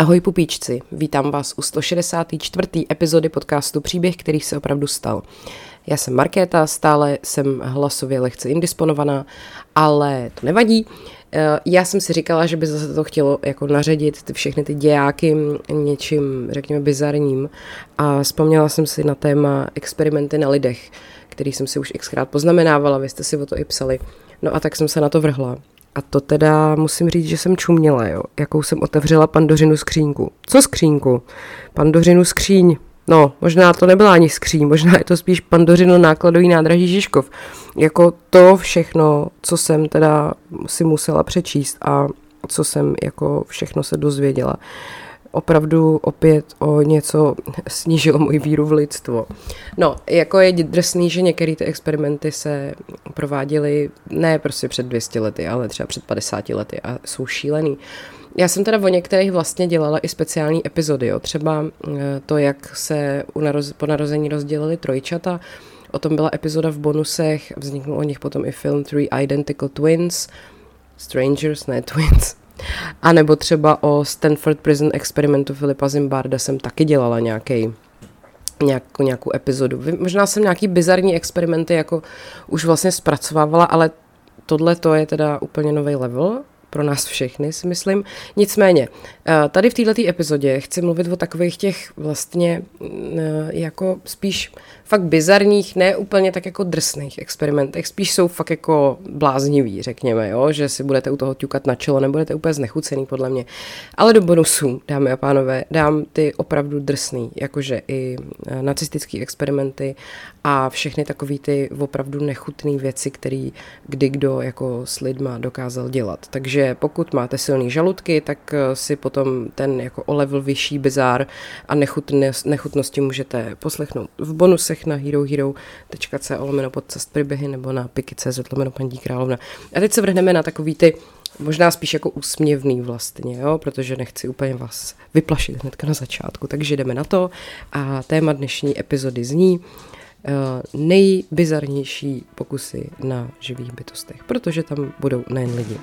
Ahoj pupíčci, vítám vás u 164. epizody podcastu Příběh, který se opravdu stal. Já jsem Markéta, stále jsem hlasově lehce indisponovaná, ale to nevadí. Eh, já jsem si říkala, že by zase to chtělo jako naředit ty všechny ty dějáky něčím, řekněme, bizarním a vzpomněla jsem si na téma experimenty na lidech, který jsem si už xkrát poznamenávala, vy jste si o to i psali. No a tak jsem se na to vrhla. A to teda musím říct, že jsem čuměla, jo. Jakou jsem otevřela pandořinu skřínku. Co skřínku? Pandořinu skříň. No, možná to nebyla ani skříň, možná je to spíš pandořino nákladový nádraží Žižkov. Jako to všechno, co jsem teda si musela přečíst a co jsem jako všechno se dozvěděla opravdu opět o něco snížilo můj víru v lidstvo. No, jako je drsný, že některé ty experimenty se prováděly ne prostě před 200 lety, ale třeba před 50 lety a jsou šílený. Já jsem teda o některých vlastně dělala i speciální epizody, jo. třeba eh, to, jak se u naroz, po narození rozdělili trojčata, o tom byla epizoda v bonusech, vzniknul o nich potom i film Three Identical Twins, Strangers, ne Twins, a nebo třeba o Stanford Prison experimentu Filipa Zimbarda jsem taky dělala nějaký nějakou, nějakou epizodu. Možná jsem nějaký bizarní experimenty jako už vlastně zpracovávala, ale tohle to je teda úplně nový level pro nás všechny, si myslím. Nicméně, eh, tady v této epizodě chci mluvit o takových těch vlastně eh, jako spíš fakt bizarních, ne úplně tak jako drsných experimentech, spíš jsou fakt jako bláznivý, řekněme, jo? že si budete u toho ťukat na čelo, nebudete úplně znechucený podle mě. Ale do bonusu, dámy a pánové, dám ty opravdu drsný, jakože i eh, nacistické experimenty a všechny takové ty opravdu nechutné věci, které kdy kdo jako s lidma dokázal dělat. Takže pokud máte silný žaludky, tak eh, si potom ten jako o level vyšší bizár a nechutnost, nechutnosti můžete poslechnout v bonusech na herohero.co lomeno podcast příběhy nebo na piky.cz lomeno paní královna. A teď se vrhneme na takový ty možná spíš jako úsměvný vlastně, jo, protože nechci úplně vás vyplašit hnedka na začátku, takže jdeme na to a téma dnešní epizody zní nejbizarnější pokusy na živých bytostech, protože tam budou nejen lidi.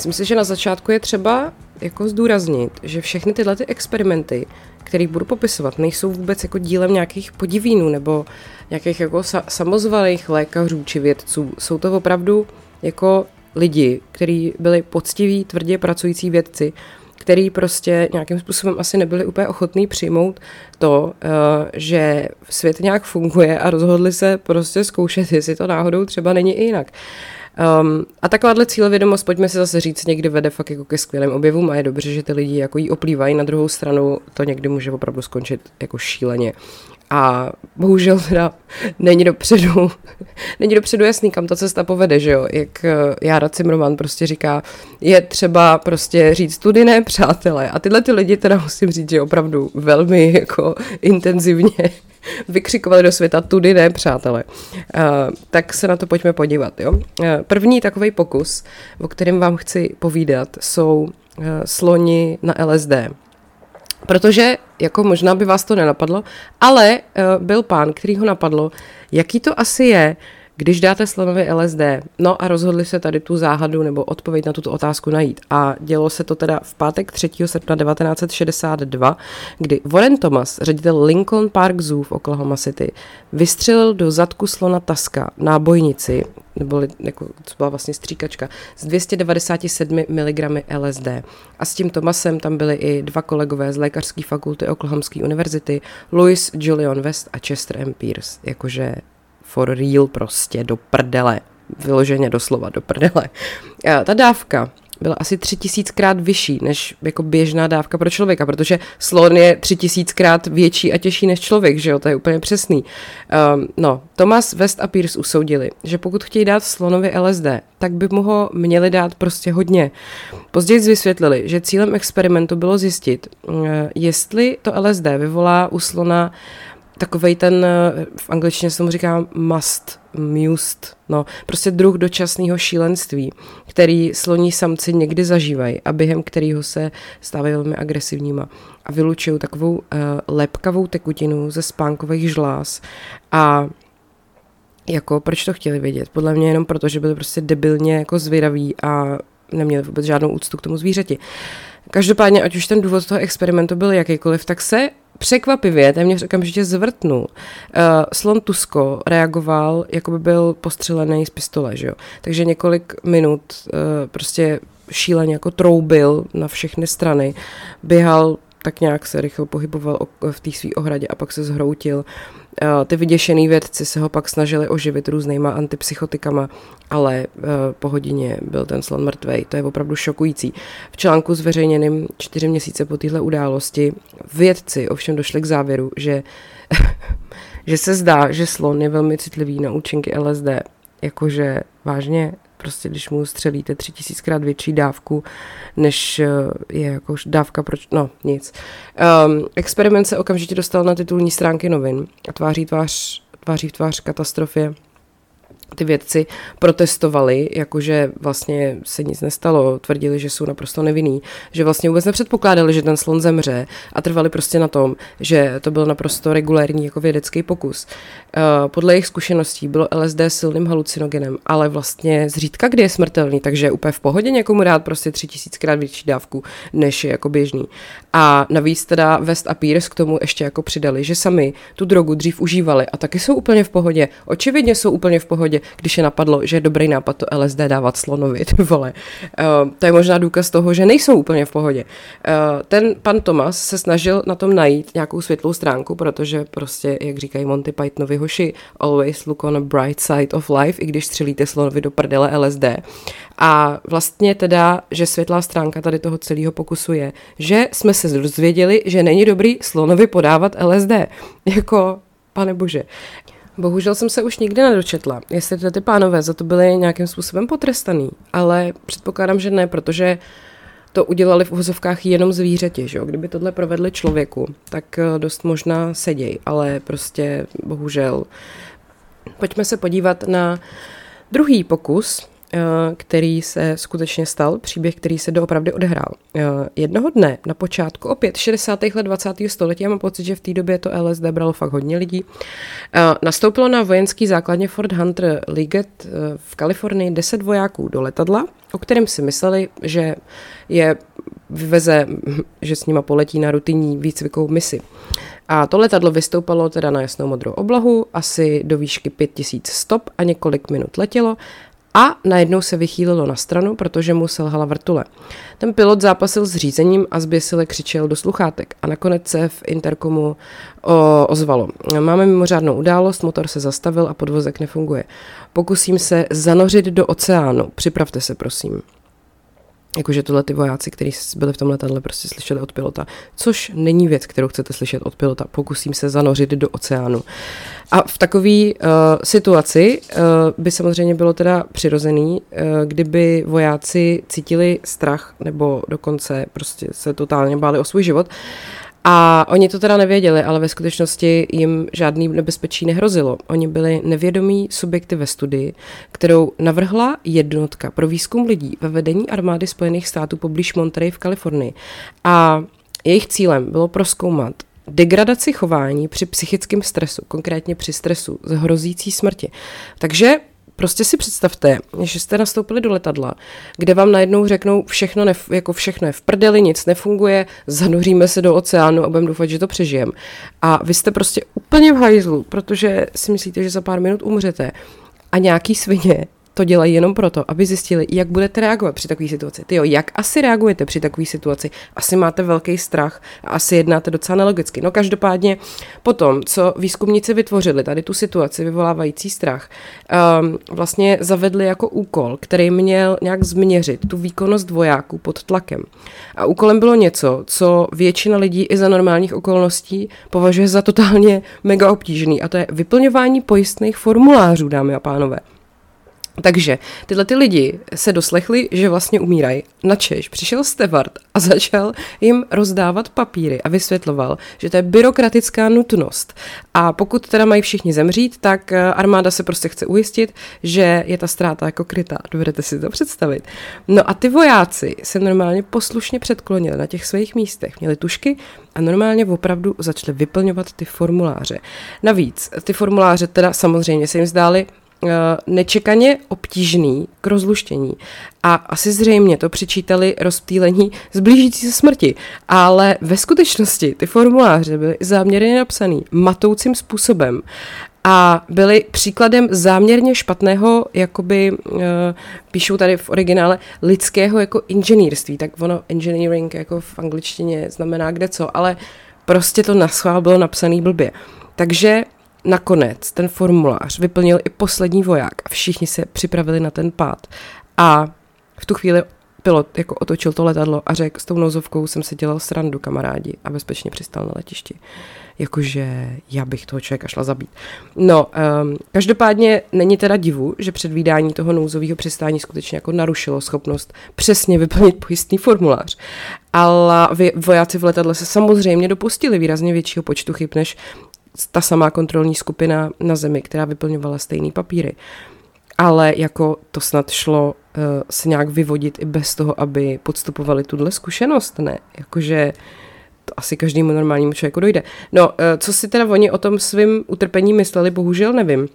Myslím si, že na začátku je třeba jako zdůraznit, že všechny tyhle ty experimenty, které budu popisovat, nejsou vůbec jako dílem nějakých podivínů nebo nějakých jako sa- samozvalých lékařů či vědců. Jsou to opravdu jako lidi, kteří byli poctiví, tvrdě pracující vědci, který prostě nějakým způsobem asi nebyli úplně ochotní přijmout to, eh, že svět nějak funguje a rozhodli se prostě zkoušet, jestli to náhodou třeba není i jinak. Um, a takováhle cílevědomost, pojďme si zase říct, někdy vede fakt jako ke skvělým objevům a je dobře, že ty lidi jako jí oplývají. Na druhou stranu to někdy může opravdu skončit jako šíleně. A bohužel teda není dopředu, není dopředu jasný, kam ta cesta povede, že jo. Jak eh, Jára Cimroman prostě říká, je třeba prostě říct tudy ne, přátelé. A tyhle ty lidi teda musím říct, že opravdu velmi jako intenzivně vykřikovali do světa tudy ne, přátelé. Uh, tak se na to pojďme podívat. Jo? Uh, první takový pokus, o kterém vám chci povídat, jsou uh, sloni na LSD. Protože, jako možná by vás to nenapadlo, ale uh, byl pán, který ho napadlo, jaký to asi je, když dáte slonovi LSD, no a rozhodli se tady tu záhadu nebo odpověď na tuto otázku najít. A dělo se to teda v pátek 3. srpna 1962, kdy Warren Thomas, ředitel Lincoln Park Zoo v Oklahoma City, vystřelil do zadku slona Taska nábojnici, nebo jako, to byla vlastně stříkačka, z 297 mg LSD. A s tím Thomasem tam byli i dva kolegové z lékařské fakulty Oklahomské univerzity, Louis Julian West a Chester M. Pierce, jakože for real prostě do prdele. Vyloženě doslova do prdele. A ta dávka byla asi tři tisíckrát vyšší než jako běžná dávka pro člověka, protože slon je tři tisíckrát větší a těžší než člověk, že jo, to je úplně přesný. Um, no, Thomas West a Pierce usoudili, že pokud chtějí dát slonovi LSD, tak by mu ho měli dát prostě hodně. Později vysvětlili, že cílem experimentu bylo zjistit, uh, jestli to LSD vyvolá u slona takovej ten, v angličtině se mu říká must, must, no, prostě druh dočasného šílenství, který sloní samci někdy zažívají a během kterého se stávají velmi agresivníma a vylučují takovou uh, lepkavou tekutinu ze spánkových žláz a jako proč to chtěli vědět? Podle mě jenom proto, že byli prostě debilně jako zvědaví a neměli vůbec žádnou úctu k tomu zvířeti. Každopádně, ať už ten důvod toho experimentu byl jakýkoliv, tak se překvapivě téměř okamžitě zvrtnul. Uh, slon Tusko reagoval, jako by byl postřelený z pistole, že jo? Takže několik minut uh, prostě šíleně jako troubil na všechny strany, běhal tak nějak se rychle pohyboval v té své ohradě a pak se zhroutil. Eh, ty vyděšený vědci se ho pak snažili oživit různýma antipsychotikama, ale eh, po hodině byl ten slon mrtvej. To je opravdu šokující. V článku zveřejněným čtyři měsíce po téhle události vědci ovšem došli k závěru, že, že se zdá, že slon je velmi citlivý na účinky LSD. Jakože vážně prostě když mu střelíte tři tisíckrát větší dávku, než eh, je jako dávka, proč, no nic. Um, experiment se okamžitě dostal na titulní stránky novin a tváří tvář, tváří v tvář katastrofě ty vědci protestovali, jakože vlastně se nic nestalo, tvrdili, že jsou naprosto nevinný, že vlastně vůbec nepředpokládali, že ten slon zemře a trvali prostě na tom, že to byl naprosto regulérní jako vědecký pokus. Eh, podle jejich zkušeností bylo LSD silným halucinogenem, ale vlastně zřídka kdy je smrtelný, takže úplně v pohodě někomu dát prostě tři tisíckrát větší dávku, než je jako běžný. A navíc teda West a Pierce k tomu ještě jako přidali, že sami tu drogu dřív užívali a taky jsou úplně v pohodě. Očividně jsou úplně v pohodě, když je napadlo, že je dobrý nápad to LSD dávat slonovi, ty vole. Uh, to je možná důkaz toho, že nejsou úplně v pohodě. Uh, ten pan Thomas se snažil na tom najít nějakou světlou stránku, protože prostě, jak říkají Monty Pythonovi hoši, always look on a bright side of life, i když střelíte slonovi do prdele LSD. A vlastně teda, že světlá stránka tady toho celého pokusu je, že jsme se dozvěděli, že není dobrý slonovi podávat LSD. Jako, pane bože. Bohužel jsem se už nikdy nedočetla, jestli ty pánové za to byli nějakým způsobem potrestaný, ale předpokládám, že ne, protože to udělali v uvozovkách jenom zvířeti, že jo? Kdyby tohle provedli člověku, tak eh, dost možná seděj, ale prostě bohužel. Pojďme se podívat na druhý pokus, který se skutečně stal, příběh, který se doopravdy odehrál. Eh, jednoho dne, na počátku, opět 60. let 20. století, já mám pocit, že v té době to LSD bralo fakt hodně lidí, eh, nastoupilo na vojenský základně Fort Hunter Liget v Kalifornii 10 vojáků do letadla, o kterém si mysleli, že je vyveze, že s nima poletí na rutinní výcvikovou misi. A to letadlo vystoupalo teda na jasnou modrou oblahu, asi do výšky 5000 stop a několik minut letělo a najednou se vychýlilo na stranu, protože mu selhala vrtule. Ten pilot zápasil s řízením a zběsile křičel do sluchátek a nakonec se v interkomu o, ozvalo. Máme mimořádnou událost, motor se zastavil a podvozek nefunguje. Pokusím se zanořit do oceánu. Připravte se, prosím. Jakože tohle ty vojáci, kteří byli v tom letadle, prostě slyšeli od pilota. Což není věc, kterou chcete slyšet od pilota. Pokusím se zanořit do oceánu. A v takové uh, situaci uh, by samozřejmě bylo teda přirozený, uh, kdyby vojáci cítili strach nebo dokonce prostě se totálně báli o svůj život. A oni to teda nevěděli, ale ve skutečnosti jim žádný nebezpečí nehrozilo. Oni byli nevědomí subjekty ve studii, kterou navrhla jednotka pro výzkum lidí ve vedení armády Spojených států poblíž Monterey v Kalifornii. A jejich cílem bylo proskoumat degradaci chování při psychickém stresu, konkrétně při stresu z hrozící smrti. Takže Prostě si představte, že jste nastoupili do letadla, kde vám najednou řeknou všechno, nef- jako všechno je v prdeli, nic nefunguje, zanoříme se do oceánu a budeme doufat, že to přežijeme. A vy jste prostě úplně v hajzlu, protože si myslíte, že za pár minut umřete. A nějaký svině to dělají jenom proto, aby zjistili, jak budete reagovat při takové situaci. Ty jo, jak asi reagujete při takové situaci? Asi máte velký strach a asi jednáte docela nelogicky. No každopádně potom, co výzkumníci vytvořili tady tu situaci vyvolávající strach, um, vlastně zavedli jako úkol, který měl nějak změřit tu výkonnost vojáků pod tlakem. A úkolem bylo něco, co většina lidí i za normálních okolností považuje za totálně mega obtížný a to je vyplňování pojistných formulářů, dámy a pánové. Takže tyhle ty lidi se doslechli, že vlastně umírají. Načež přišel Stewart a začal jim rozdávat papíry a vysvětloval, že to je byrokratická nutnost. A pokud teda mají všichni zemřít, tak eh, armáda se prostě chce ujistit, že je ta ztráta jako krytá. Dovedete si to představit. No a ty vojáci se normálně poslušně předklonili na těch svých místech. Měli tušky a normálně opravdu začali vyplňovat ty formuláře. Navíc ty formuláře teda samozřejmě se jim zdály nečekaně obtížný k rozluštění. A asi zřejmě to přičítali rozptýlení zblížící se smrti. Ale ve skutečnosti ty formuláře byly záměrně napsané matoucím způsobem a byly příkladem záměrně špatného, jakoby, uh, píšou tady v originále, lidského jako inženýrství. Tak ono engineering jako v angličtině znamená kde co, ale prostě to na schvál bylo napsaný blbě. Takže Nakonec ten formulář vyplnil i poslední voják a všichni se připravili na ten pád. A v tu chvíli pilot jako otočil to letadlo a řekl, s tou nozovkou jsem se dělal srandu kamarádi a bezpečně přistál na letišti. Jakože já bych toho člověka šla zabít. No, um, každopádně není teda divu, že předvídání toho nouzového přistání skutečně jako narušilo schopnost přesně vyplnit pojistný formulář. Ale vojáci v letadle se samozřejmě dopustili výrazně většího počtu chyb, než ta samá kontrolní skupina na zemi, která vyplňovala stejný papíry. Ale jako to snad šlo uh, se nějak vyvodit i bez toho, aby podstupovali tuhle zkušenost, ne? Jakože to asi každému normálnímu člověku dojde. No, uh, co si teda oni o tom svým utrpení mysleli, bohužel nevím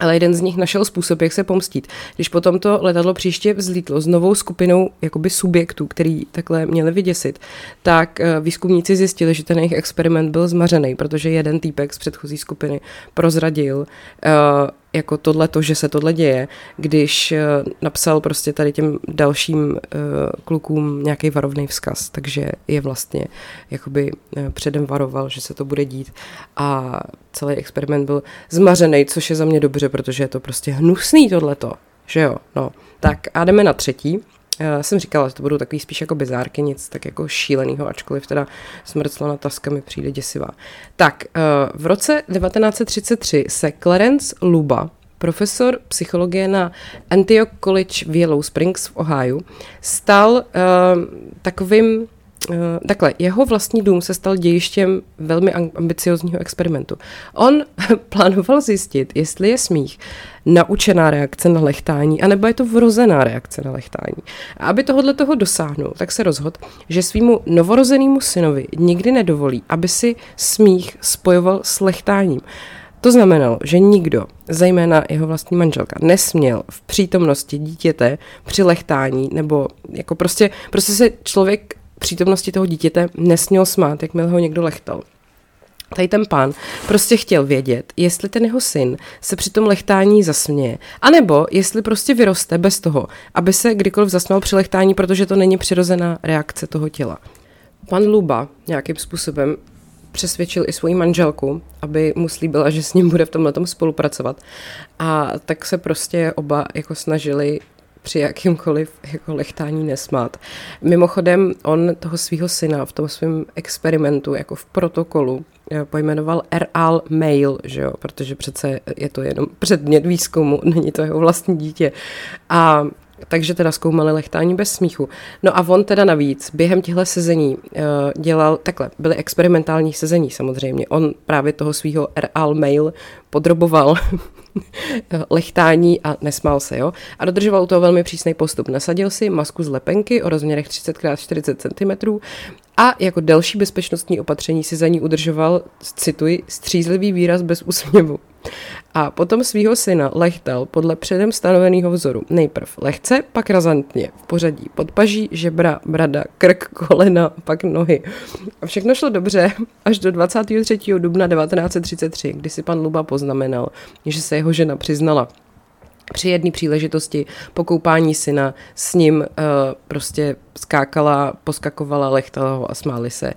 ale jeden z nich našel způsob, jak se pomstít. Když potom to letadlo příště vzlítlo s novou skupinou jakoby subjektů, který takhle měli vyděsit, tak eh, výzkumníci zjistili, že ten jejich experiment byl zmařený, protože jeden týpek z předchozí skupiny prozradil, uh, jako tohle to, že se tohle děje, když eh, napsal prostě tady těm dalším uh, klukům nějaký varovný vzkaz, takže je vlastně jakoby uh, předem varoval, že se to bude dít a celý experiment byl zmařený, což je za mě dobře, protože je to prostě hnusný tohleto, že jo, no. Tak a jdeme na třetí. Já jsem říkala, že to budou takový spíš jako bizárky, nic tak jako šílenýho, ačkoliv teda smrt na taska mi přijde děsivá. Tak, eh, v roce 1933 se Clarence Luba, profesor psychologie na Antioch College v Yellow Springs v Ohio, stal uh, takovým takhle, jeho vlastní dům se stal dějištěm velmi ambiciozního experimentu. On plánoval zjistit, jestli je smích naučená reakce na lechtání, anebo je to vrozená reakce na lechtání. A aby tohle toho dosáhnul, tak se rozhodl, že svýmu novorozenému synovi nikdy nedovolí, aby si smích spojoval s lechtáním. To znamenalo, že nikdo, zejména jeho vlastní manželka, nesměl v přítomnosti dítěte při lechtání, nebo jako prostě, prostě se člověk přítomnosti toho dítěte nesměl smát, jakmile ho někdo lechtal. Tady ten pán prostě chtěl vědět, jestli ten jeho syn se při tom lechtání zasměje, anebo jestli prostě vyroste bez toho, aby se kdykoliv zasměl při lechtání, protože to není přirozená reakce toho těla. Pan Luba nějakým způsobem přesvědčil i svoji manželku, aby mu slíbila, že s ním bude v tomhle spolupracovat. A tak se prostě oba jako snažili při jakýmkoliv jako lechtání nesmát. Mimochodem, on toho svého syna v tom svém experimentu, jako v protokolu, eh, pojmenoval RAL Mail, že jo, protože přece je to jenom předmět výzkumu, není to jeho vlastní dítě. A takže teda zkoumali lechtání bez smíchu. No a on teda navíc během těchto sezení uh, dělal, takhle, byly experimentální sezení samozřejmě. On právě toho svého RAL mail podroboval lechtání a nesmál se, jo. A dodržoval to velmi přísný postup. Nasadil si masku z lepenky o rozměrech 30x40 cm a jako další bezpečnostní opatření si za ní udržoval, cituji, střízlivý výraz bez úsměvu. A potom svého syna lechtal podle předem stanoveného vzoru. Nejprv lehce, pak razantně, v pořadí podpaží, žebra, brada, krk, kolena, pak nohy. A všechno šlo dobře až do 23. dubna 1933, kdy si pan Luba poznamenal, že se jeho žena přiznala při jedné příležitosti po koupání syna s ním uh, prostě skákala, poskakovala, lechtala ho a smáli se.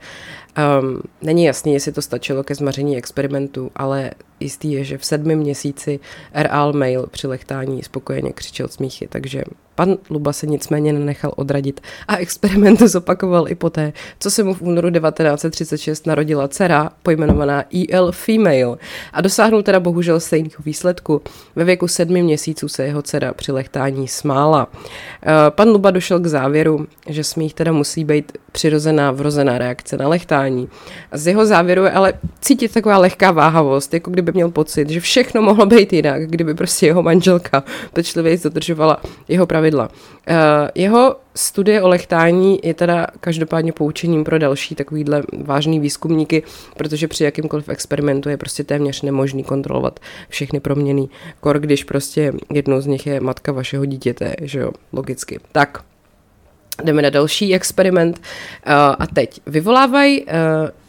Um, není jasný, jestli to stačilo ke zmaření experimentu, ale jistý je, že v sedmi měsíci R.Al Mail při lechtání spokojeně křičel smíchy, takže Pan Luba se nicméně nenechal odradit a experiment zopakoval i poté, co se mu v únoru 1936 narodila dcera pojmenovaná E.L. Female a dosáhnul teda bohužel stejného výsledku. Ve věku sedmi měsíců se jeho dcera při lechtání smála. Eh, pan Luba došel k závěru, že smích teda musí být přirozená vrozená reakce na lechtání. Z jeho závěru je ale cítit taková lehká váhavost, jako kdyby měl pocit, že všechno mohlo být jinak, kdyby prostě jeho manželka pečlivě dodržovala jeho pravidla. Uh, jeho studie o lechtání je teda každopádně poučením pro další takovýhle vážný výzkumníky, protože při jakýmkoliv experimentu je prostě téměř nemožný kontrolovat všechny proměny, kor když prostě jednou z nich je matka vašeho dítěte, že jo, logicky. Tak, Jdeme na další experiment. Uh, a teď vyvolávají uh,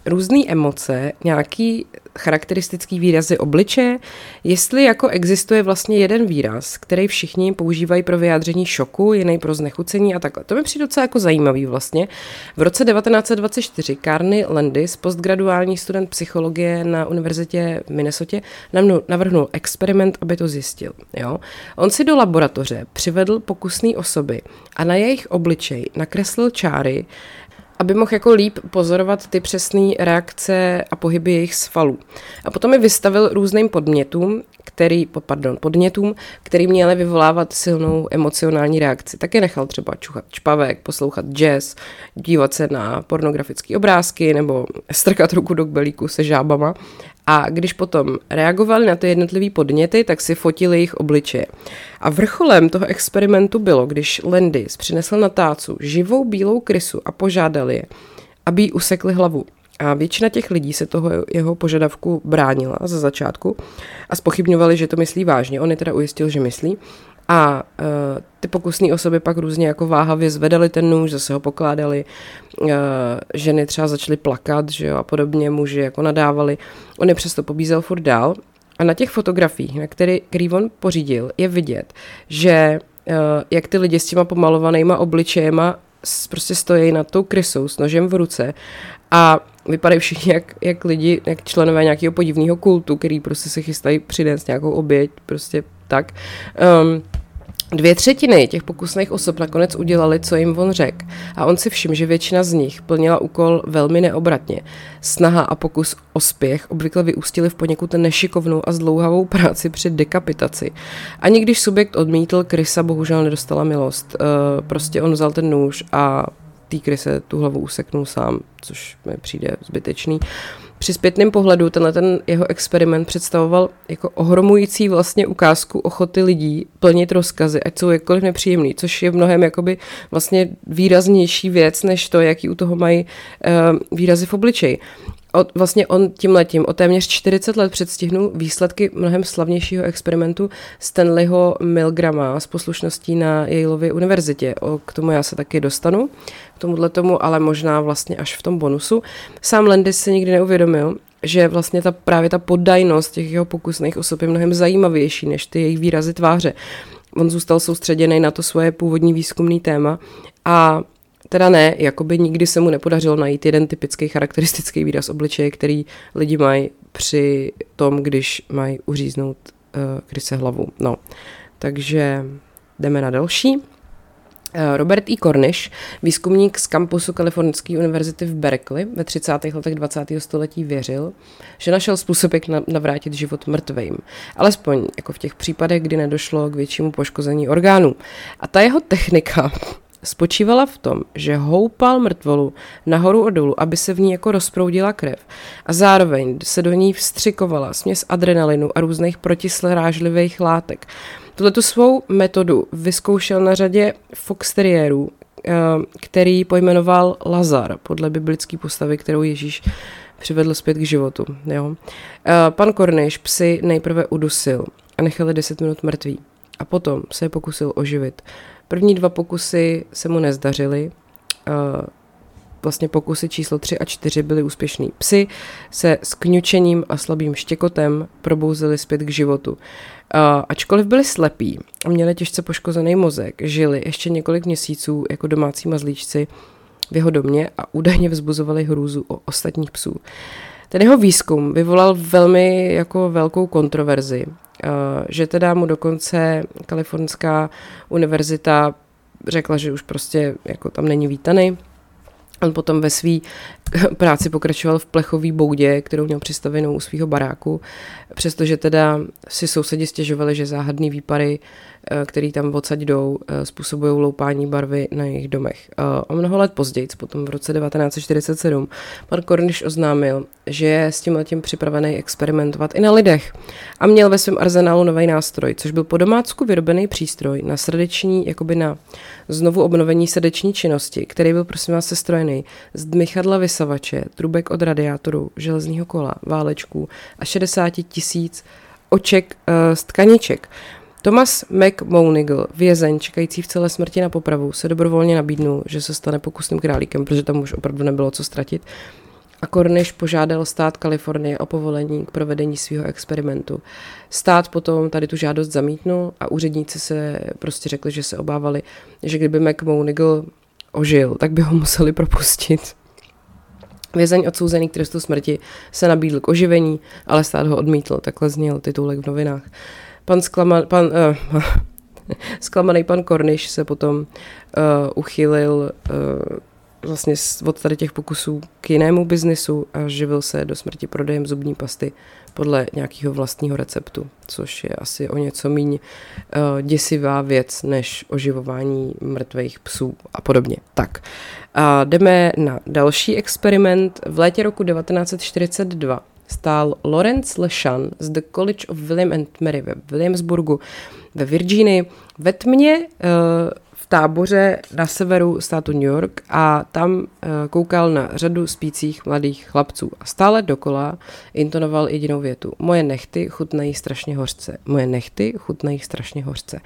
různé emoce, nějaký charakteristický výrazy obličeje, jestli jako existuje vlastně jeden výraz, který všichni používají pro vyjádření šoku, jiný pro znechucení a takhle. To mi přijde docela jako zajímavý vlastně. V roce 1924 Carney Landis, postgraduální student psychologie na univerzitě v Minnesota, navrhnul experiment, aby to zjistil. Jo? On si do laboratoře přivedl pokusné osoby a na jejich obličej nakreslil čáry, aby mohl jako líp pozorovat ty přesné reakce a pohyby jejich svalů. A potom je vystavil různým podmětům, který, pardon, podnětům, který měly vyvolávat silnou emocionální reakci. Taky nechal třeba čuchat čpavek, poslouchat jazz, dívat se na pornografické obrázky nebo strkat ruku do kbelíku se žábama. A když potom reagovali na ty jednotlivé podněty, tak si fotili jejich obličeje. A vrcholem toho experimentu bylo, když Landis přinesl na tácu živou bílou krysu a požádali je, aby jí usekli hlavu. A většina těch lidí se toho jeho požadavku bránila za začátku a spochybňovali, že to myslí vážně. On je teda ujistil, že myslí. A uh, ty pokusné osoby pak různě jako váhavě zvedali ten nůž, zase ho pokládali. Uh, ženy třeba začaly plakat, že jo, a podobně, muži jako nadávali. On je přesto pobízel furt dál. A na těch fotografiích, na který, který on pořídil, je vidět, že uh, jak ty lidi s těma pomalovanýma obličejema prostě stojí nad tou krysou s nožem v ruce a vypadají všichni jak, jak lidi, jak členové nějakého podivného kultu, který prostě se chystají přinést nějakou oběť, prostě tak. Um, Dvě třetiny těch pokusných osob nakonec udělali, co jim on řekl. A on si všiml, že většina z nich plnila úkol velmi neobratně. Snaha a pokus o spěch obvykle vyústily v poněkud nešikovnou a zdlouhavou práci před dekapitaci. Ani když subjekt odmítl, Krysa bohužel nedostala milost. Uh, prostě on vzal ten nůž a té kryse tu hlavu useknul sám, což mi přijde zbytečný. Při zpětném pohledu tenhle ten jeho experiment představoval jako ohromující vlastně ukázku ochoty lidí plnit rozkazy, ať jsou jakkoliv nepříjemný, což je mnohem jakoby vlastně výraznější věc, než to, jaký u toho mají uh, výrazy v obličeji od, vlastně on tím letím o téměř 40 let předstihnul výsledky mnohem slavnějšího experimentu Stanleyho Milgrama s poslušností na Yaleově univerzitě. O, k tomu já se taky dostanu, k tomuhle tomu, ale možná vlastně až v tom bonusu. Sám Landis se nikdy neuvědomil, že vlastně ta, právě ta poddajnost těch jeho pokusných osob je mnohem zajímavější než ty jejich výrazy tváře. On zůstal soustředěný na to svoje původní výzkumný téma a Teda ne, jakoby nikdy se mu nepodařilo najít jeden typický charakteristický výraz obličeje, který lidi mají při tom, když mají uříznout uh, kryse hlavu. No, takže jdeme na další. Eh, Robert E. Cornish, výzkumník z kampusu Kalifornské univerzity v Berkeley ve 30. letech 20. století věřil, že našel způsob, jak navrátit život mrtvým. Alespoň jako v těch případech, kdy nedošlo k většímu poškození orgánů. A ta jeho technika spočívala v tom, že houpal mrtvolu nahoru a dolů, aby se v ní jako rozproudila krev a zároveň se do ní vstřikovala směs adrenalinu a různých protislerážlivých látek. Tuto svou metodu vyzkoušel na řadě fox eh, který pojmenoval Lazar podle biblické postavy, kterou Ježíš přivedl zpět k životu. Jo. Eh, pan Korneš psy nejprve udusil a nechali 10 minut mrtví a potom se je pokusil oživit. První dva pokusy se mu nezdařily. Vlastně pokusy číslo 3 a 4 byly úspěšný. Psy se s kňučením a slabým štěkotem probouzeli zpět k životu. Ačkoliv byli slepí a měli těžce poškozený mozek, žili ještě několik měsíců jako domácí mazlíčci v jeho domě a údajně vzbuzovali hrůzu o ostatních psů. Ten jeho výzkum vyvolal velmi jako velkou kontroverzi, eh, že teda mu dokonce Kalifornská univerzita řekla, že už prostě jako tam není vítaný. On potom ve své práci pokračoval v plechový boudě, kterou měl přistavenou u svého baráku, přestože teda si sousedi stěžovali, že záhadný výpary Eh, který tam odsaď jdou, eh, způsobují loupání barvy na jejich domech. Eh, o mnoho let později, potom v roce 1947, pan Cornish oznámil, že je s tím připravený experimentovat i na lidech a měl ve svém arzenálu nový nástroj, což byl po domácku vyrobený přístroj na srdeční, jakoby na znovu obnovení srdeční činnosti, který byl prosím vás sestrojený z dmychadla vysavače, trubek od radiátoru, železného kola, válečků a 60 tisíc oček uh, tkaniček. Thomas McMonigal, vězeň čekající v celé smrti na popravu, se dobrovolně nabídnul, že se stane pokusným králíkem, protože tam už opravdu nebylo co ztratit. A Cornish požádal stát Kalifornie o povolení k provedení svého experimentu. Stát potom tady tu žádost zamítnul a úředníci se prostě řekli, že se obávali, že kdyby McMonigal ožil, tak by ho museli propustit. Vězeň odsouzený k trestu smrti se nabídl k oživení, ale stát ho odmítl, takhle zněl titulek v novinách. Pan, zklama, pan uh, zklamaný pan Korniš se potom uh, uchylil uh, vlastně od tady těch pokusů k jinému biznisu a živil se do smrti prodejem zubní pasty podle nějakého vlastního receptu, což je asi o něco míň uh, děsivá věc než oživování mrtvých psů a podobně. Tak, a jdeme na další experiment. V létě roku 1942 stál Lawrence Leshan z The College of William and Mary ve Williamsburgu ve Virginii ve tmě uh, táboře na severu státu New York a tam uh, koukal na řadu spících mladých chlapců a stále dokola intonoval jedinou větu. Moje nechty chutnají strašně hořce. Moje nechty chutnají strašně hořce.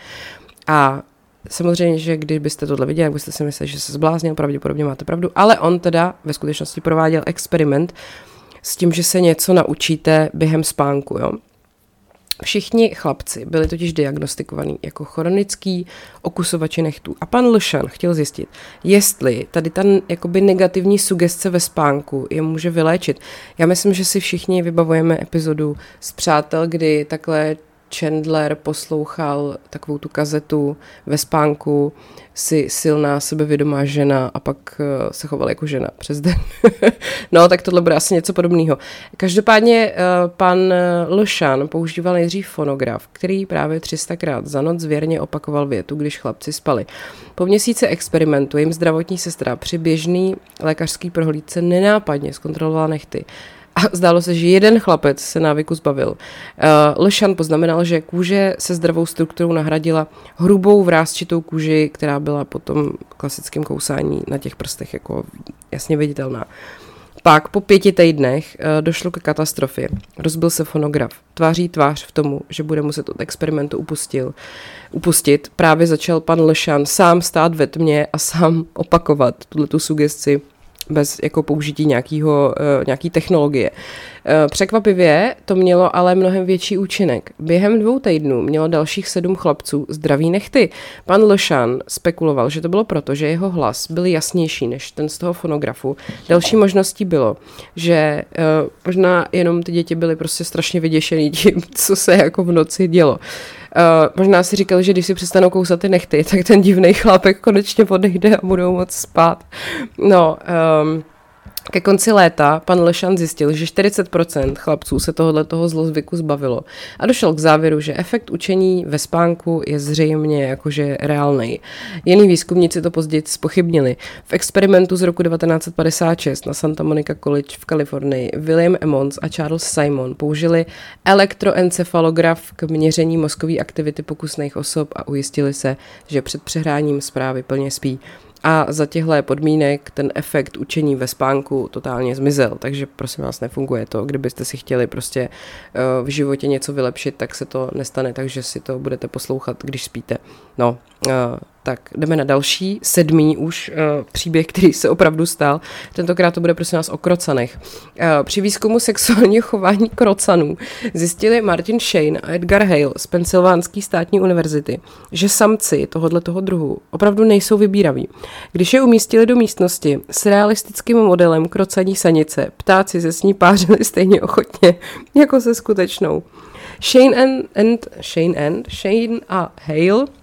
A Samozřejmě, že když byste tohle viděli, jak byste si mysleli, že se zbláznil, pravděpodobně máte pravdu, ale on teda ve skutečnosti prováděl experiment, s tím, že se něco naučíte během spánku. Jo? Všichni chlapci byli totiž diagnostikovaní jako chronický okusovači nechtů. A pan Lšan chtěl zjistit, jestli tady ta jakoby negativní sugestce ve spánku je může vyléčit. Já myslím, že si všichni vybavujeme epizodu z Přátel, kdy takhle Chandler poslouchal takovou tu kazetu ve spánku, si silná, sebevědomá žena a pak eh, se choval jako žena přes den. no, tak tohle bude asi něco podobného. Každopádně eh, pan Lšan používal nejdřív fonograf, který právě 300krát za noc zvěrně opakoval větu, když chlapci spali. Po měsíci experimentu jim zdravotní sestra při běžný lékařský prohlídce nenápadně zkontrolovala nechty a zdálo se, že jeden chlapec se návyku zbavil. Uh, Lešan poznamenal, že kůže se zdravou strukturou nahradila hrubou vrázčitou kůži, která byla potom klasickým kousání na těch prstech jako jasně viditelná. Pak po pěti týdnech uh, došlo k katastrofě. Rozbil se fonograf. Tváří tvář v tomu, že bude muset od experimentu upustil, upustit. Právě začal pan Lešan sám stát ve tmě a sám opakovat tuto tu sugesti bez jako použití nějakýho, uh, nějaký technologie. Uh, překvapivě to mělo ale mnohem větší účinek. Během dvou týdnů mělo dalších sedm chlapců zdraví nechty. Pan Lešan spekuloval, že to bylo proto, že jeho hlas byl jasnější než ten z toho fonografu. Další možností bylo, že uh, možná jenom ty děti byly prostě strašně vyděšený tím, co se jako v noci dělo. Uh, možná si říkal, že když si přestanou kousat ty nechty, tak ten divný chlápek konečně odejde a budou moc spát. No, um, ke konci léta pan Lešan zjistil, že 40% chlapců se tohohle toho zlozvyku zbavilo a došel k závěru, že efekt učení ve spánku je zřejmě jakože reálný. Jiný výzkumníci to později spochybnili. V experimentu z roku 1956 na Santa Monica College v Kalifornii William Emmons a Charles Simon použili elektroencefalograf k měření mozkové aktivity pokusných osob a ujistili se, že před přehráním zprávy plně spí. A za těchto podmínek ten efekt učení ve spánku totálně zmizel, takže prosím vás nefunguje to. Kdybyste si chtěli prostě eh, v životě něco vylepšit, tak se to nestane, takže si to budete poslouchat, když spíte. No, eh, Tak jdeme na další, sedmý už uh, příběh, který se opravdu stal. Tentokrát to bude prosím nás o krocanech. Uh, při výzkumu sexuálního chování krocanů zjistili Martin Shane a Edgar Hale z Pensylvánské státní univerzity, že samci tohohle toho druhu opravdu nejsou vybíraví. Když je umístili do místnosti s realistickým modelem krocaní sanice, ptáci se s ní pářili stejně ochotně jako se skutečnou. Shane and, and Shane and Shane a Hale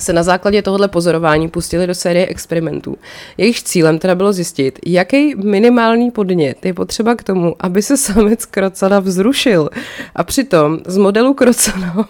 se na základě tohoto pozorování pustili do série experimentů. Jejich cílem teda bylo zjistit, jaký minimální podnět je potřeba k tomu, aby se samec krocana vzrušil. A přitom z modelu krocana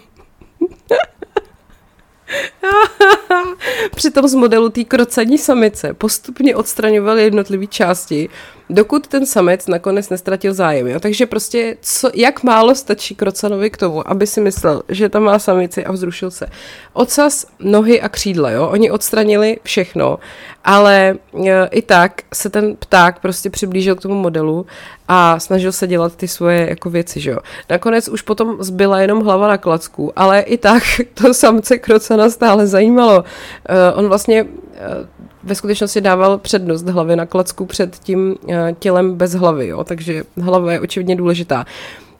Přitom z modelu té krocaní samice postupně odstraňovali jednotlivé části, dokud ten samec nakonec nestratil zájem. Jo? Takže prostě co, jak málo stačí krocanovi k tomu, aby si myslel, že tam má samici a vzrušil se. Ocas, nohy a křídla, jo? oni odstranili všechno, ale e, i tak se ten pták prostě přiblížil k tomu modelu a snažil se dělat ty svoje jako věci, že jo. Nakonec už potom zbyla jenom hlava na klacku, ale i tak to samce krocana stále zajímalo. Uh, on vlastně ve skutečnosti dával přednost hlavy na klacku před tím uh, tělem bez hlavy, jo, takže hlava je očividně důležitá.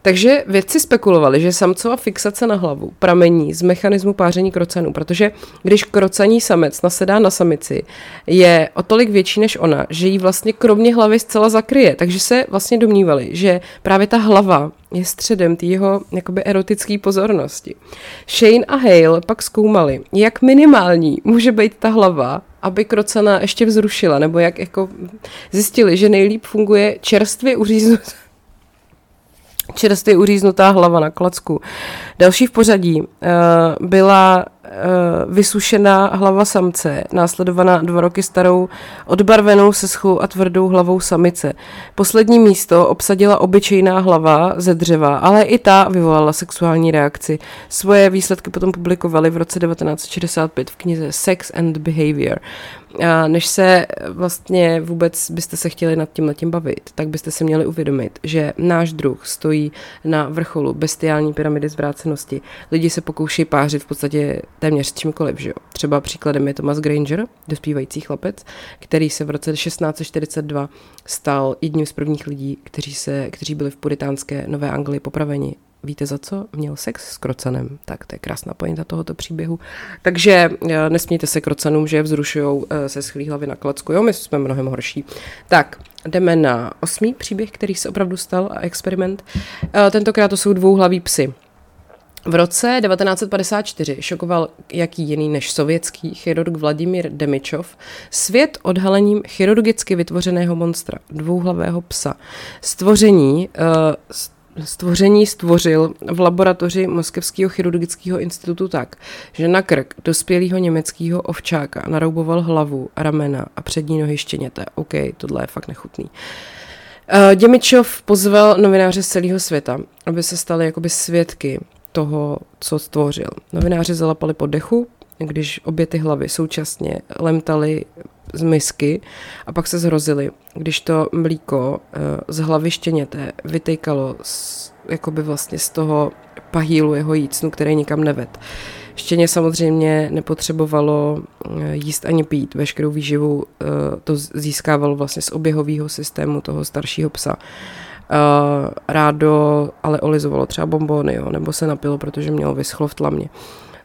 Takže vědci spekulovali, že samcová fixace na hlavu pramení z mechanismu páření krocenů, protože když krocaní samec nasedá na samici, je o tolik větší než ona, že jí vlastně kromě hlavy zcela zakryje. Takže se vlastně domnívali, že právě ta hlava je středem té jeho jakoby erotické pozornosti. Shane a Hale pak zkoumali, jak minimální může být ta hlava, aby krocana ještě vzrušila, nebo jak jako zjistili, že nejlíp funguje čerstvě uříznut čerstvě uříznutá hlava na klacku. Další v pořadí uh, byla uh, vysušená hlava samce, následovaná dva roky starou odbarvenou seschou a tvrdou hlavou samice. Poslední místo obsadila obyčejná hlava ze dřeva, ale i ta vyvolala sexuální reakci. Svoje výsledky potom publikovali v roce 1965 v knize Sex and Behavior. A než se vlastně vůbec byste se chtěli nad tím letím bavit, tak byste si měli uvědomit, že náš druh stojí na vrcholu bestiální pyramidy zvrácenosti. Lidi se pokouší pářit v podstatě téměř čímkoliv, že jo. Třeba příkladem je Thomas Granger, dospívající chlapec, který se v roce 1642 stal jedním z prvních lidí, kteří, se, kteří byli v puritánské Nové Anglii popraveni víte za co? Měl sex s krocanem. Tak to je krásná pointa tohoto příběhu. Takže eh, nesmějte se krocanům, že je vzrušují eh, se schlý hlavy na klacku. Jo, my jsme mnohem horší. Tak, jdeme na osmý příběh, který se opravdu stal a experiment. Eh, tentokrát to jsou dvouhlaví psy. V roce 1954 šokoval jaký jiný než sovětský chirurg Vladimír Demičov svět odhalením chirurgicky vytvořeného monstra, dvouhlavého psa. Stvoření uh, stvoření stvořil v laboratoři Moskevského chirurgického institutu tak, že na krk dospělého německého ovčáka narouboval hlavu, ramena a přední nohy štěněte. OK, tohle je fakt nechutný. Uh, Děmičov pozval novináře z celého světa, aby se stali jakoby svědky toho, co stvořil. Novináři zalapali po dechu, když obě ty hlavy současně lemtaly z misky a pak se zhrozili, když to mlíko eh, z hlavy štěněte vytejkalo z, jakoby vlastně z toho pahýlu jeho jícnu, který nikam neved. Štěně samozřejmě nepotřebovalo eh, jíst ani pít, veškerou výživu eh, to získávalo vlastně z oběhového systému toho staršího psa. Rádo ale olizovalo třeba bombóny, jo, nebo se napilo, protože mělo vyschlo v tlamě.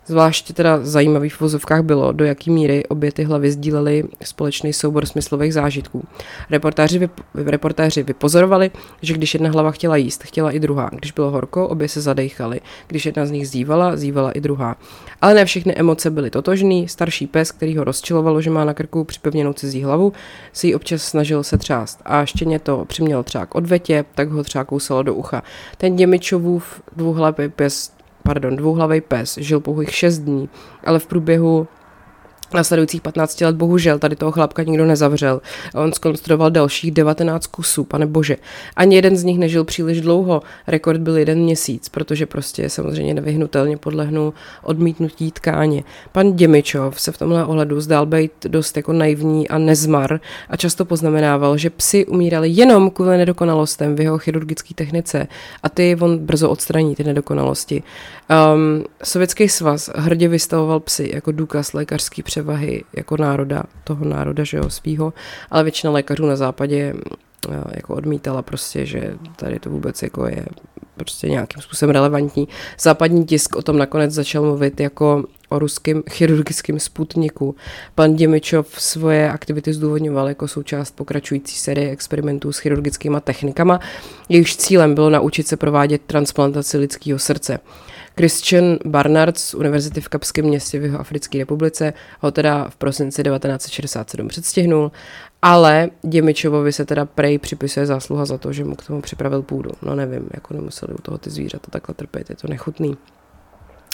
Zvláště teda zajímavý v vozovkách bylo, do jaký míry obě ty hlavy sdílely společný soubor smyslových zážitků. Reportáři, vyp- reportáři vypozorovali, že když jedna hlava chtěla jíst, chtěla i druhá. Když bylo horko, obě se zadejchaly. Když jedna z nich zývala, zývala i druhá. Ale ne všechny emoce byly totožný. Starší pes, který ho rozčilovalo, že má na krku připevněnou cizí hlavu, si ji občas snažil se třást. A štěně to přiměl třeba k odvetě, tak ho třeba kousalo do ucha. Ten Děmičovův dvouhlavý pes pardon, dvouhlavý pes, žil pouhých 6 dní, ale v průběhu Následujících 15 let bohužel tady toho chlapka nikdo nezavřel. On skonstruoval dalších 19 kusů, pane bože. Ani jeden z nich nežil příliš dlouho. Rekord byl jeden měsíc, protože prostě samozřejmě nevyhnutelně podlehnul odmítnutí tkáně. Pan Děmičov se v tomhle ohledu zdál být dost jako naivní a nezmar a často poznamenával, že psy umírali jenom kvůli nedokonalostem v jeho chirurgické technice a ty on brzo odstraní, ty nedokonalosti. Um, Sovětský svaz hrdě vystavoval psy jako důkaz lékařský před převahy jako národa, toho národa, že jo, svýho, ale většina lékařů na západě eh, jako odmítala prostě, že tady to vůbec jako je prostě nějakým způsobem relevantní. Západní tisk o tom nakonec začal mluvit jako o ruském chirurgickém sputniku. Pan Děmičov svoje aktivity zdůvodňoval jako součást pokračující série experimentů s chirurgickými technikama, jejichž cílem bylo naučit se provádět transplantaci lidského srdce. Christian Barnard z Univerzity v Kapském městě v jeho Africké republice ho teda v prosinci 1967 předstihnul, ale Děmičovovi se teda prej připisuje zásluha za to, že mu k tomu připravil půdu. No nevím, jako nemuseli u toho ty zvířata takhle trpět, je to nechutný.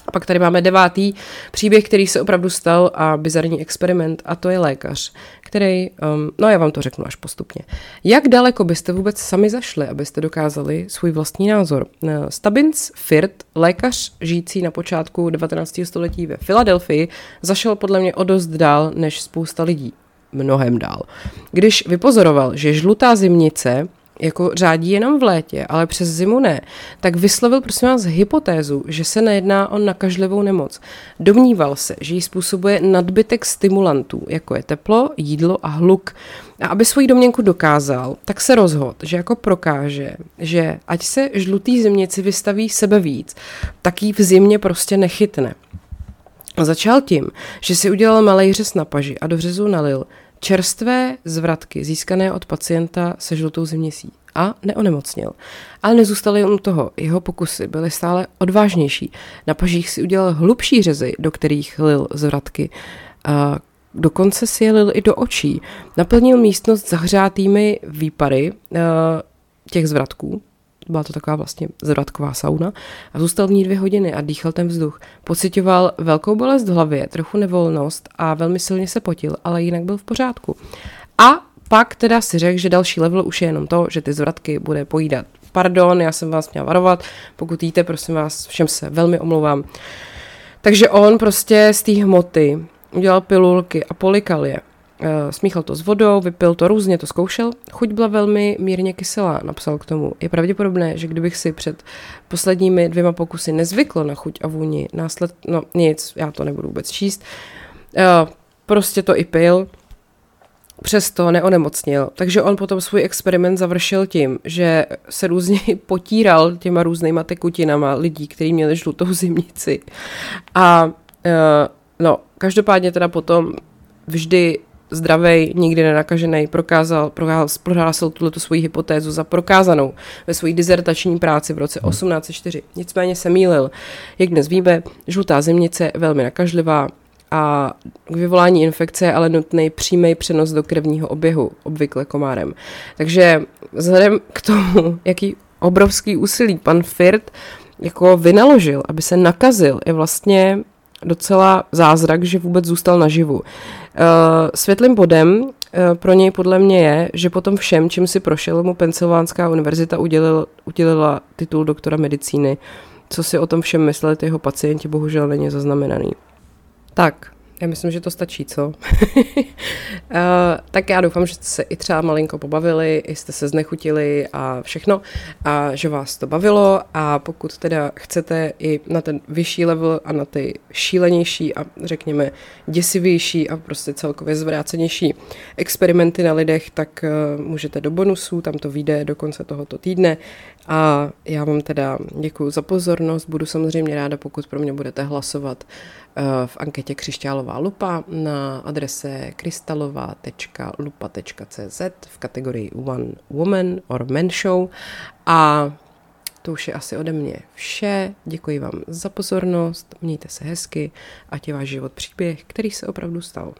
A pak tady máme devátý příběh, který se opravdu stal a bizarní experiment a to je lékař, který, um, no já vám to řeknu až postupně. Jak daleko byste vůbec sami zašli, abyste dokázali svůj vlastní názor? Uh, Stabins Firt, lékař žijící na počátku 19. století ve Filadelfii, zašel podle mě o dost dál než spousta lidí. Mnohem dál. Když vypozoroval, že žlutá zimnice jako řádí jenom v létě, ale přes zimu ne, tak vyslovil prosím vás hypotézu, že se nejedná o nakažlivou nemoc. Domníval se, že ji způsobuje nadbytek stimulantů, jako je teplo, jídlo a hluk. A aby svoji domněnku dokázal, tak se rozhodl, že jako prokáže, že ať se žlutý zimnici vystaví sebe víc, tak jí v zimě prostě nechytne. Začal tím, že si udělal malý řez na paži a do řezu nalil čerstvé zvratky získané od pacienta se žlutou zimněsí a neonemocněl. Ale nezůstaly jen u toho. Jeho pokusy byly stále odvážnější. Na pažích si udělal hlubší řezy, do kterých lil zvratky. A dokonce si je lil i do očí. Naplnil místnost zahřátými výpary těch zvratků, byla to taková vlastně zvratková sauna a zůstal v ní dvě hodiny a dýchal ten vzduch. Pocitoval velkou bolest v hlavě, trochu nevolnost a velmi silně se potil, ale jinak byl v pořádku. A pak teda si řekl, že další level už je jenom to, že ty zvratky bude pojídat. Pardon, já jsem vás měla varovat, pokud jíte, prosím vás, všem se velmi omlouvám. Takže on prostě z té hmoty udělal pilulky a polikal je. Eh, smíchal to s vodou, vypil to různě, to zkoušel. Chuť byla velmi mírně kyselá, napsal k tomu. Je pravděpodobné, že kdybych si před posledními dvěma pokusy nezvykl na chuť a vůni, násled, no nic, já to nebudu vůbec číst, eh, prostě to i pil, přesto neonemocnil. Takže on potom svůj experiment završil tím, že se různě potíral těma různýma tekutinama lidí, kteří měli žlutou zimnici. A eh, no, každopádně teda potom vždy zdravý, nikdy nenakažený, prokázal, prohlásil tuto svoji hypotézu za prokázanou ve své dizertační práci v roce 1804. Nicméně se mýlil. Jak dnes víme, žlutá zimnice je velmi nakažlivá a k vyvolání infekce je ale nutný přímý přenos do krevního oběhu, obvykle komárem. Takže vzhledem k tomu, jaký obrovský úsilí pan Firt jako vynaložil, aby se nakazil, je vlastně docela zázrak, že vůbec zůstal naživu. Eh, světlým bodem eh, pro něj podle mě je, že potom všem, čím si prošel, mu Pensylvánská univerzita udělil, udělila titul doktora medicíny. Co si o tom všem mysleli jeho pacienti, bohužel není zaznamenaný. Tak, já myslím, že to stačí, co? uh, tak já doufám, že jste se i třeba malinko pobavili, jste se znechutili a všechno a že vás to bavilo a pokud teda chcete i na ten vyšší level a na ty šílenější a řekněme děsivější a prostě celkově zvrácenější experimenty na lidech, tak uh, můžete do bonusů, tam to vyjde do konce tohoto týdne a já vám teda děkuji za pozornost, budu samozřejmě ráda, pokud pro mě budete hlasovat uh, v anketě Křišťálová lupa na adrese krystalova.lupa.cz v kategorii One Woman or Men Show a to už je asi ode mě vše. Děkuji vám za pozornost, mějte se hezky, ať je váš život příběh, který se opravdu stal.